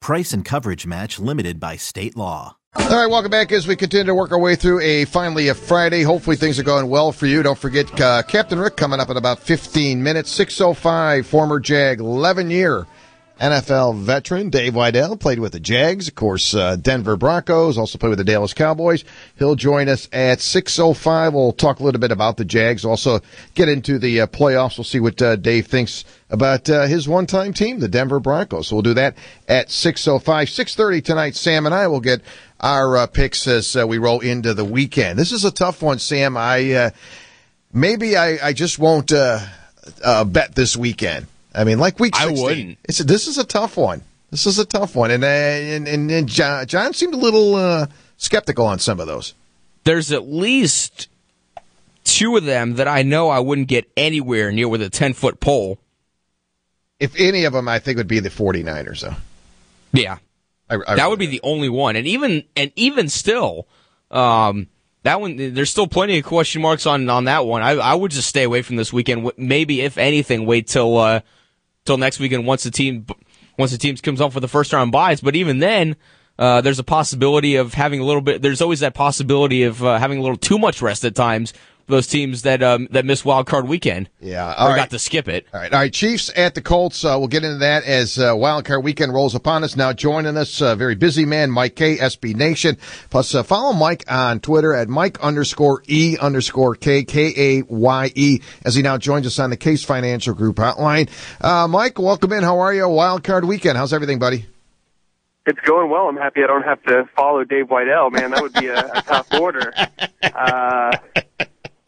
Price and coverage match limited by state law. All right, welcome back as we continue to work our way through a finally a Friday. Hopefully things are going well for you. Don't forget uh, Captain Rick coming up in about 15 minutes. 605, former Jag, 11 year NFL veteran Dave Widell played with the Jags, of course, uh, Denver Broncos, also played with the Dallas Cowboys. He'll join us at 6.05. We'll talk a little bit about the Jags, also get into the uh, playoffs. We'll see what uh, Dave thinks about uh, his one-time team, the Denver Broncos. So we'll do that at 6.05. 6.30 tonight, Sam and I will get our uh, picks as uh, we roll into the weekend. This is a tough one, Sam. I Maybe I, I just won't bet this weekend. I mean, like week 16. I wouldn't. It's, this is a tough one. This is a tough one. And, uh, and, and, and John, John seemed a little uh, skeptical on some of those. There's at least two of them that I know I wouldn't get anywhere near with a 10 foot pole. If any of them, I think would be the 49ers, though. Yeah. I, I that would be the only one. And even, and even still, um, that one, there's still plenty of question marks on, on that one. I, I would just stay away from this weekend. Maybe, if anything, wait till, uh, till next weekend once the team once the team comes off for the first round byes. But even then, uh, there's a possibility of having a little bit. There's always that possibility of uh, having a little too much rest at times those teams that um, that missed wild card weekend. Yeah, or right. got to skip it. All right, all right. Chiefs at the Colts. Uh, we'll get into that as uh, wild card weekend rolls upon us. Now joining us, uh, very busy man, Mike Kaye, SB Nation. Plus, uh, follow Mike on Twitter at Mike underscore E underscore K K A Y E as he now joins us on the Case Financial Group hotline. Uh, Mike, welcome in. How are you? Wild card weekend. How's everything, buddy? It's going well. I'm happy I don't have to follow Dave Widell. Man, that would be a, a tough order. Uh,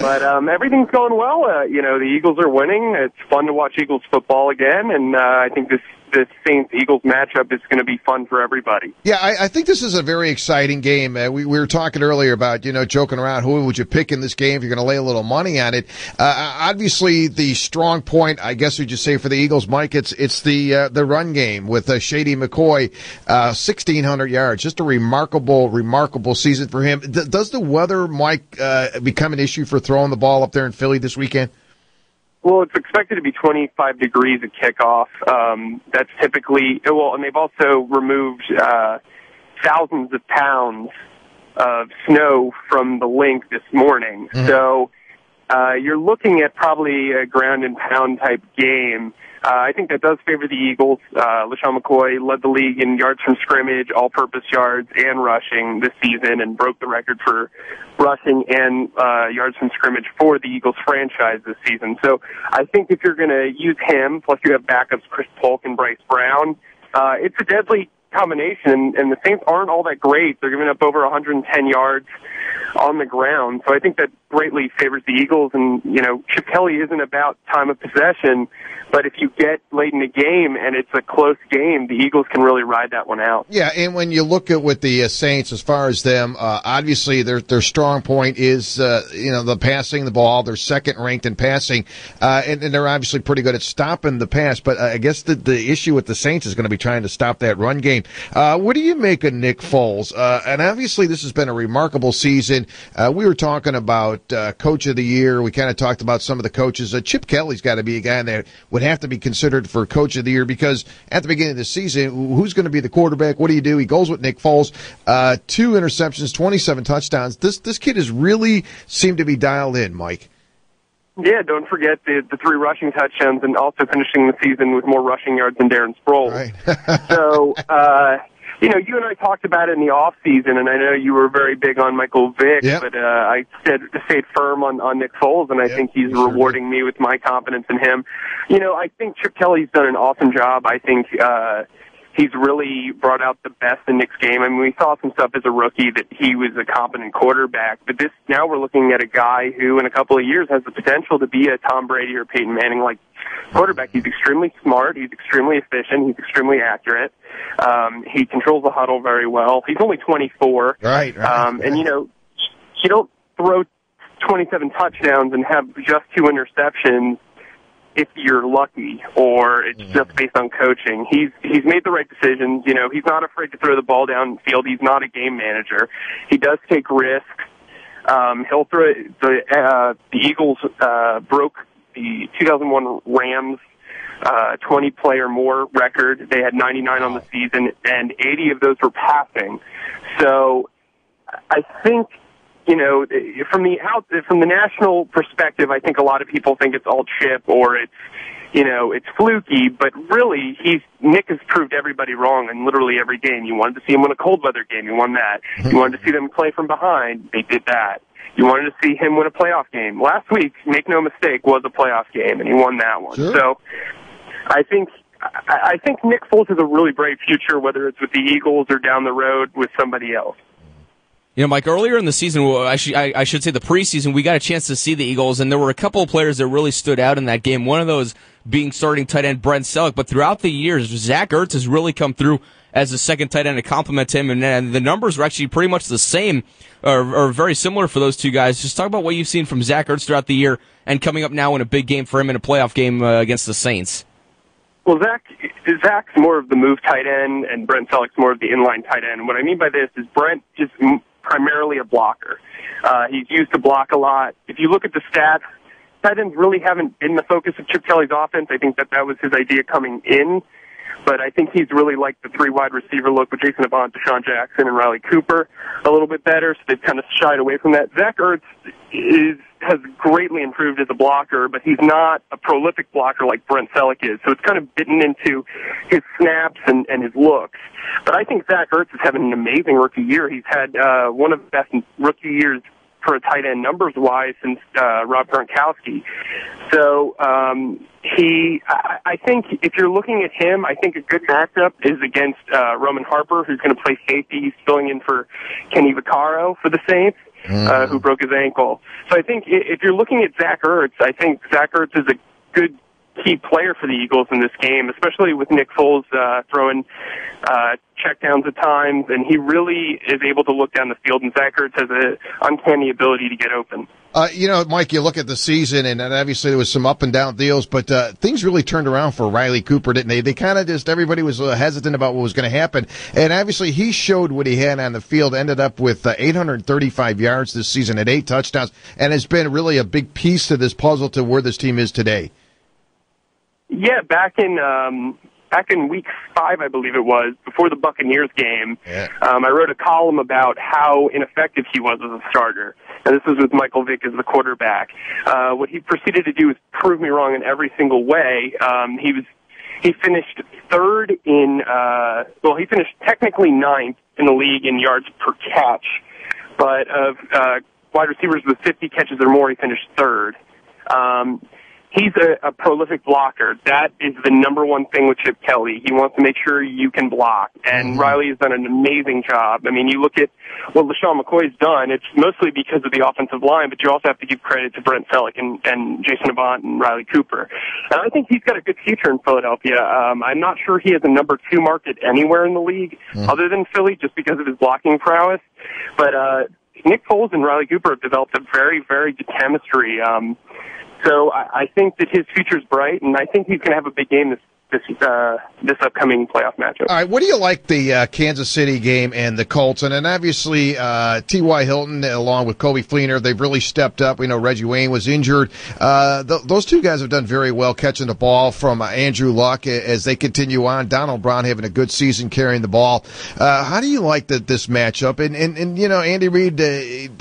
but um, everything's going well. Uh, you know, the Eagles are winning. It's fun to watch Eagles football again, and uh, I think this this Saints Eagles matchup is going to be fun for everybody. Yeah, I, I think this is a very exciting game. Uh, we, we were talking earlier about you know joking around who would you pick in this game if you're going to lay a little money on it. Uh, obviously, the strong point, I guess, would you say for the Eagles, Mike? It's it's the uh, the run game with uh, Shady McCoy, uh, 1600 yards, just a remarkable remarkable season for him. D- does the weather, Mike, uh, become an issue for throwing the ball up there in Philly this weekend? Well, it's expected to be 25 degrees at kickoff. Um, that's typically well, and they've also removed uh, thousands of pounds of snow from the Linc this morning. Mm-hmm. So uh, you're looking at probably a ground and pound type game. Uh, I think that does favor the Eagles. Uh, LeSean McCoy led the league in yards from scrimmage, all-purpose yards, and rushing this season, and broke the record for rushing and uh, yards from scrimmage for the Eagles franchise this season. So I think if you're going to use him, plus you have backups Chris Polk and Bryce Brown, uh, it's a deadly combination, and the Saints aren't all that great. They're giving up over 110 yards on the ground. So I think that greatly favors the Eagles. And, you know, Chip Kelly isn't about time of possession, but if you get late in the game and it's a close game, the Eagles can really ride that one out. Yeah, and when you look at with the uh, Saints, as far as them, uh, obviously their their strong point is, uh, you know, the passing the ball. They're second ranked in passing, uh, and, and, they're obviously pretty good at stopping the pass. But uh, I guess the, the issue with the Saints is going to be trying to stop that run game. Uh, what do you make of Nick Foles? Uh, and obviously, this has been a remarkable season. Uh, we were talking about uh, Coach of the Year. We kind of talked about some of the coaches. Uh, Chip Kelly's got to be a guy that would have to be considered for Coach of the Year because at the beginning of the season, who's going to be the quarterback? What do you do? He goes with Nick Foles. Two interceptions, 27 touchdowns. This this kid has really seemed to be dialed in, Mike. Yeah, don't forget the the three rushing touchdowns and also finishing the season with more rushing yards than Darren Sproles. Right. so, uh, you know, you and I talked about it in the off season, and I know you were very big on Michael Vick, Yep. but uh, I stayed, stayed firm on, on Nick Foles, and I Yep, think he's sure rewarding me with my confidence in him. You know, I think Chip Kelly's done an awesome job. I think uh, he's really brought out the best in Nick's game. I mean, we saw some stuff as a rookie that he was a competent quarterback, but this now we're looking at a guy who, in a couple of years, has the potential to be a Tom Brady or Peyton Manning like quarterback. He's extremely smart. He's extremely efficient. He's extremely accurate. Um, he controls the huddle very well. He's only 24. Right, right. Um, and you know, you don't throw 27 touchdowns and have just two interceptions if you're lucky or it's just based on coaching. He's he's made the right decisions. You know, he's not afraid to throw the ball downfield. He's not a game manager. He does take risks. Um, he'll throw the uh, the Eagles uh, broke the 2001 Rams uh, 20 play or more record. They had 99 on the season, and 80 of those were passing. So I think you know from the out from the national perspective, I think a lot of people think it's all chip or it's you know it's fluky, but really he's Nick has proved everybody wrong in literally every game. You wanted to see him win a cold weather game, you won that. You wanted to see them play from behind, they did that. You wanted to see him win a playoff game. Last week, make no mistake, was a playoff game, and he won that one. Sure. So I think I I think Nick Foles has a really bright future, whether it's with the Eagles or down the road with somebody else. You know, Mike, earlier in the season, well, actually, I, I should say the preseason, we got a chance to see the Eagles, and there were a couple of players that really stood out in that game. One of those being starting tight end Brent Celek. But throughout the years, Zach Ertz has really come through as a second tight end to complement him, and, and the numbers are actually pretty much the same, or, or very similar for those two guys. Just talk about what you've seen from Zach Ertz throughout the year, and coming up now in a big game for him in a playoff game uh, against the Saints. Well, Zach, Zach's more of the move tight end, and Brent Celek's more of the inline tight end. What I mean by this is Brent m- primarily a blocker. Uh, he's used to block a lot. If you look at the stats, tight ends really haven't been the focus of Chip Kelly's offense. I think that that was his idea coming in. But I think he's really liked the three wide receiver look with Jason Avant, DeSean Jackson, and Riley Cooper a little bit better. So they've kind of shied away from that. Zach Ertz is has greatly improved as a blocker, but he's not a prolific blocker like Brent Celek is. So it's kind of bitten into his snaps and, and his looks. But I think Zach Ertz is having an amazing rookie year. He's had uh, one of the best rookie years for a tight end numbers wise since uh, Rob Gronkowski. So um, he, I, I think if you're looking at him, I think a good matchup is against uh, Roman Harper, who's going to play safety. He's filling in for Kenny Vaccaro for the Saints. Uh, who broke his ankle? So I think if you're looking at Zach Ertz, I think Zach Ertz is a good key player for the Eagles in this game, especially with Nick Foles uh, throwing uh, checkdowns at times, and he really is able to look down the field. And Zach has an uncanny ability to get open. Uh, you know, Mike, you look at the season, and, and obviously there was some up and down deals, but uh, things really turned around for Riley Cooper, didn't they? They kind of just everybody was uh, hesitant about what was going to happen, and obviously he showed what he had on the field. Ended up with uh, 835 yards this season at eight touchdowns, and has been really a big piece to this puzzle to where this team is today. Yeah, back in um, back in week five, I believe it was, before the Buccaneers game, Yeah. um, I wrote a column about how ineffective he was as a starter. And this was with Michael Vick as the quarterback. Uh, what he proceeded to do is prove me wrong in every single way. Um, he was he finished third in uh, well, he finished technically ninth in the league in yards per catch, but of uh, wide receivers with 50 catches or more, he finished third. Um, he's a, a prolific blocker. That is the number one thing with Chip Kelly. He wants to make sure you can block, and Riley has done an amazing job. I mean, you look at what LeSean McCoy's done. It's mostly because of the offensive line, but you also have to give credit to Brent Celek and, and Jason Avant and Riley Cooper. And I think he's got a good future in Philadelphia. Um, I'm not sure he has a number two market anywhere in the league other than Philly, just because of his blocking prowess. But uh, Nick Foles and Riley Cooper have developed a very, very good chemistry. Um, so I, I think that his future's bright, and I think he's going to have a big game this this uh, this upcoming playoff matchup. All right, what do you like the uh, Kansas City game and the Colts? And obviously uh, T.Y. Hilton along with Coby Fleener, they've really stepped up. We know Reggie Wayne was injured. Uh, th- those two guys have done very well catching the ball from uh, Andrew Luck as they continue on. Donald Brown having a good season carrying the ball. Uh, how do you like the, this matchup? And, and, and you know Andy Reid,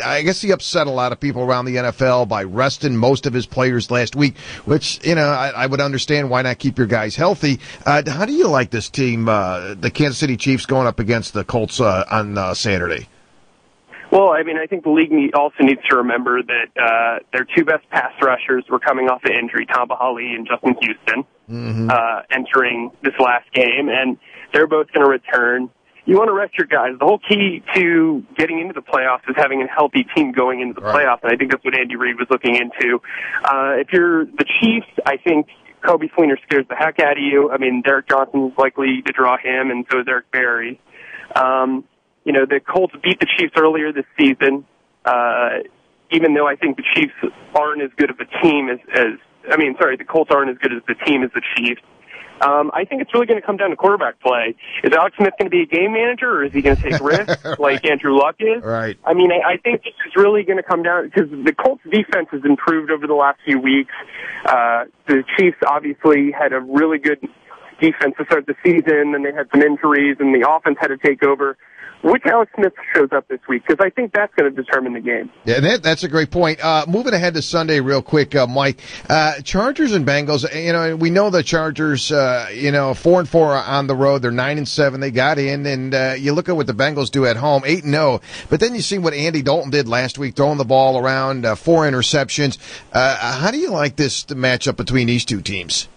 I guess he upset a lot of people around the NFL by resting most of his players last week, which you know I, I would understand why not keep your guys healthy. Uh, how do you like this team, uh, the Kansas City Chiefs, going up against the Colts uh, on uh, Saturday? Well, I mean, I think the league also needs to remember that uh, their two best pass rushers were coming off of injury, Tamba Hali and Justin Houston, mm-hmm. uh, entering this last game, and they're both going to return. You want to rest your guys. The whole key to getting into the playoffs is having a healthy team going into the right. playoffs, and I think that's what Andy Reid was looking into. Uh, if you're the Chiefs, I think Coby Fleener scares the heck out of you. I mean, Derrick Johnson's likely to draw him, and so is Eric Berry. Um, you know, the Colts beat the Chiefs earlier this season. Uh, even though I think the Chiefs aren't as good of a team as, as I mean, sorry, the Colts aren't as good as the team as the Chiefs. Um, I think it's really going to come down to quarterback play. Is Alex Smith going to be a game manager, or is he going to take risks like Andrew Luck is? Right. I mean, I, I think this is really going to come down because the Colts' defense has improved over the last few weeks. Uh, the Chiefs obviously had a really good defense to start the season, and they had some injuries, and the offense had to take over which Alex Smith shows up this week because I think that's going to determine the game. Yeah, that, that's a great point. Uh, moving ahead to Sunday, real quick, uh, Mike. Uh, Chargers and Bengals. You know, we know the Chargers. Uh, you know, four and four on the road. They're nine and seven. They got in, and uh, you look at what the Bengals do at home, eight and zero. Oh. But then you see what Andy Dalton did last week, throwing the ball around, uh, four interceptions. how do you like this matchup between these two teams?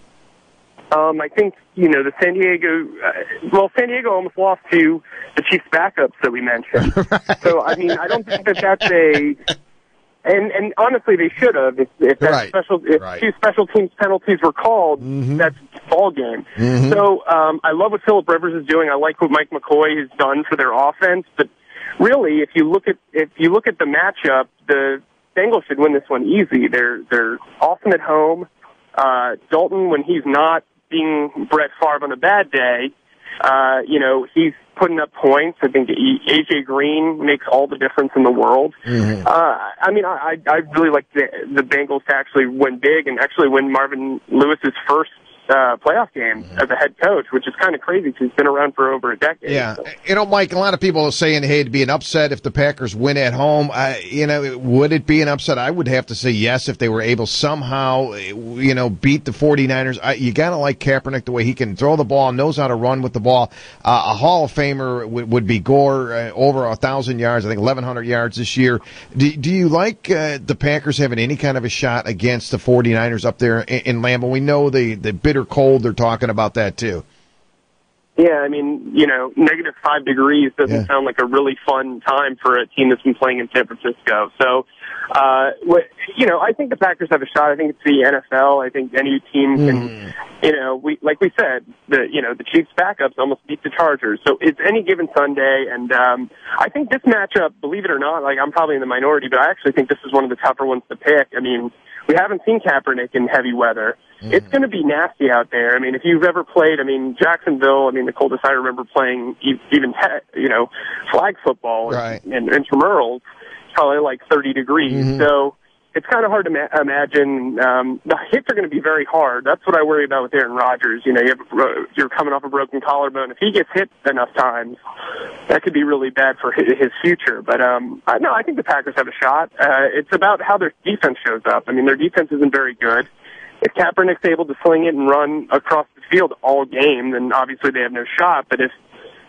Um, I think you know the San Diego. Uh, well, San Diego almost lost to the Chiefs' backups that we mentioned. right. So I mean, I don't think that that's a. And and honestly, they should have. If, if that right. special, if right. two special teams penalties were called, mm-hmm. that's ball game. Mm-hmm. So um, I love what Philip Rivers is doing. I like what Mike McCoy has done for their offense. But really, if you look at if you look at the matchup, the Bengals should win this one easy. They're they're awesome at home. Uh, Dalton, when he's not being Brett Favre on a bad day, uh, you know, he's putting up points. I think AJ Green makes all the difference in the world. Mm-hmm. Uh, I mean, I, I really like the, the Bengals to actually win big and actually win Marvin Lewis's first uh, playoff game mm-hmm. as a head coach, which is kind of crazy because he's been around for over a decade. Yeah, so. you know, Mike, a lot of people are saying, "Hey, it'd be an upset if the Packers win at home." I, you know, would it be an upset? I would have to say yes if they were able somehow, you know, beat the 49ers. I, you gotta like Kaepernick the way he can throw the ball, knows how to run with the ball. Uh, a Hall of Famer would, would be Gore, uh, over a thousand yards, I think 1,100 yards this year. Do, do you like uh, the Packers having any kind of a shot against the 49ers up there in, in Lambeau? We know the the bit bitter cold. They're talking about that too. Yeah, I mean, you know, negative five degrees doesn't yeah. sound like a really fun time for a team that's been playing in San Francisco. So, uh, you know, I think the Packers have a shot. I think it's the NFL. I think any team can, mm. you know, we like we said, the you know the Chiefs backups almost beat the Chargers. So it's any given Sunday, and um, I think this matchup, believe it or not, like I'm probably in the minority, but I actually think this is one of the tougher ones to pick. I mean, we haven't seen Kaepernick in heavy weather. Mm. It's going to be nasty out there. I mean, if you've ever played, I mean, Jacksonville, I mean, the coldest I remember playing even, you know, flag football right. and, and intramurals, probably like 30 degrees. Mm-hmm. So it's kind of hard to ma- imagine. Um, the hits are going to be very hard. That's what I worry about with Aaron Rodgers. You know, you have, you're coming off a broken collarbone. If he gets hit enough times, that could be really bad for his, his future. But um, I, no, I think the Packers have a shot. Uh, it's about how their defense shows up. I mean, their defense isn't very good. If Kaepernick's able to sling it and run across the field all game, then obviously they have no shot. But if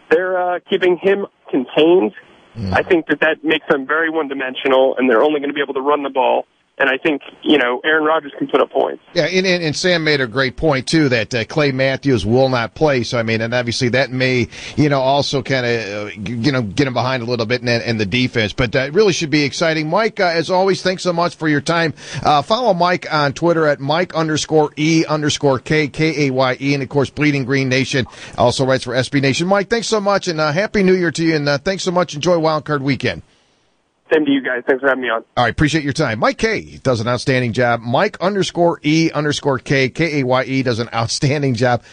they're uh, keeping him contained, I think that that makes them very one-dimensional, and they're only going to be able to run the ball and I think, you know, Aaron Rodgers can put up points. Yeah, and, and, and Sam made a great point, too, that uh, Clay Matthews will not play. So, I mean, and obviously that may, you know, also kind of, uh, you know, get him behind a little bit in, in the defense. But uh, it really should be exciting. Mike, uh, as always, thanks so much for your time. Uh, follow Mike on Twitter at Mike underscore E underscore K, K A Y E. And, of course, Bleeding Green Nation also writes for SB Nation. Mike, thanks so much, and uh, Happy New Year to you, and thanks so much. Enjoy Wild Card Weekend. Same to you guys. Thanks for having me on. All right. Appreciate your time. Mike Kaye does an outstanding job. Mike underscore E underscore K, K A Y E does an outstanding job.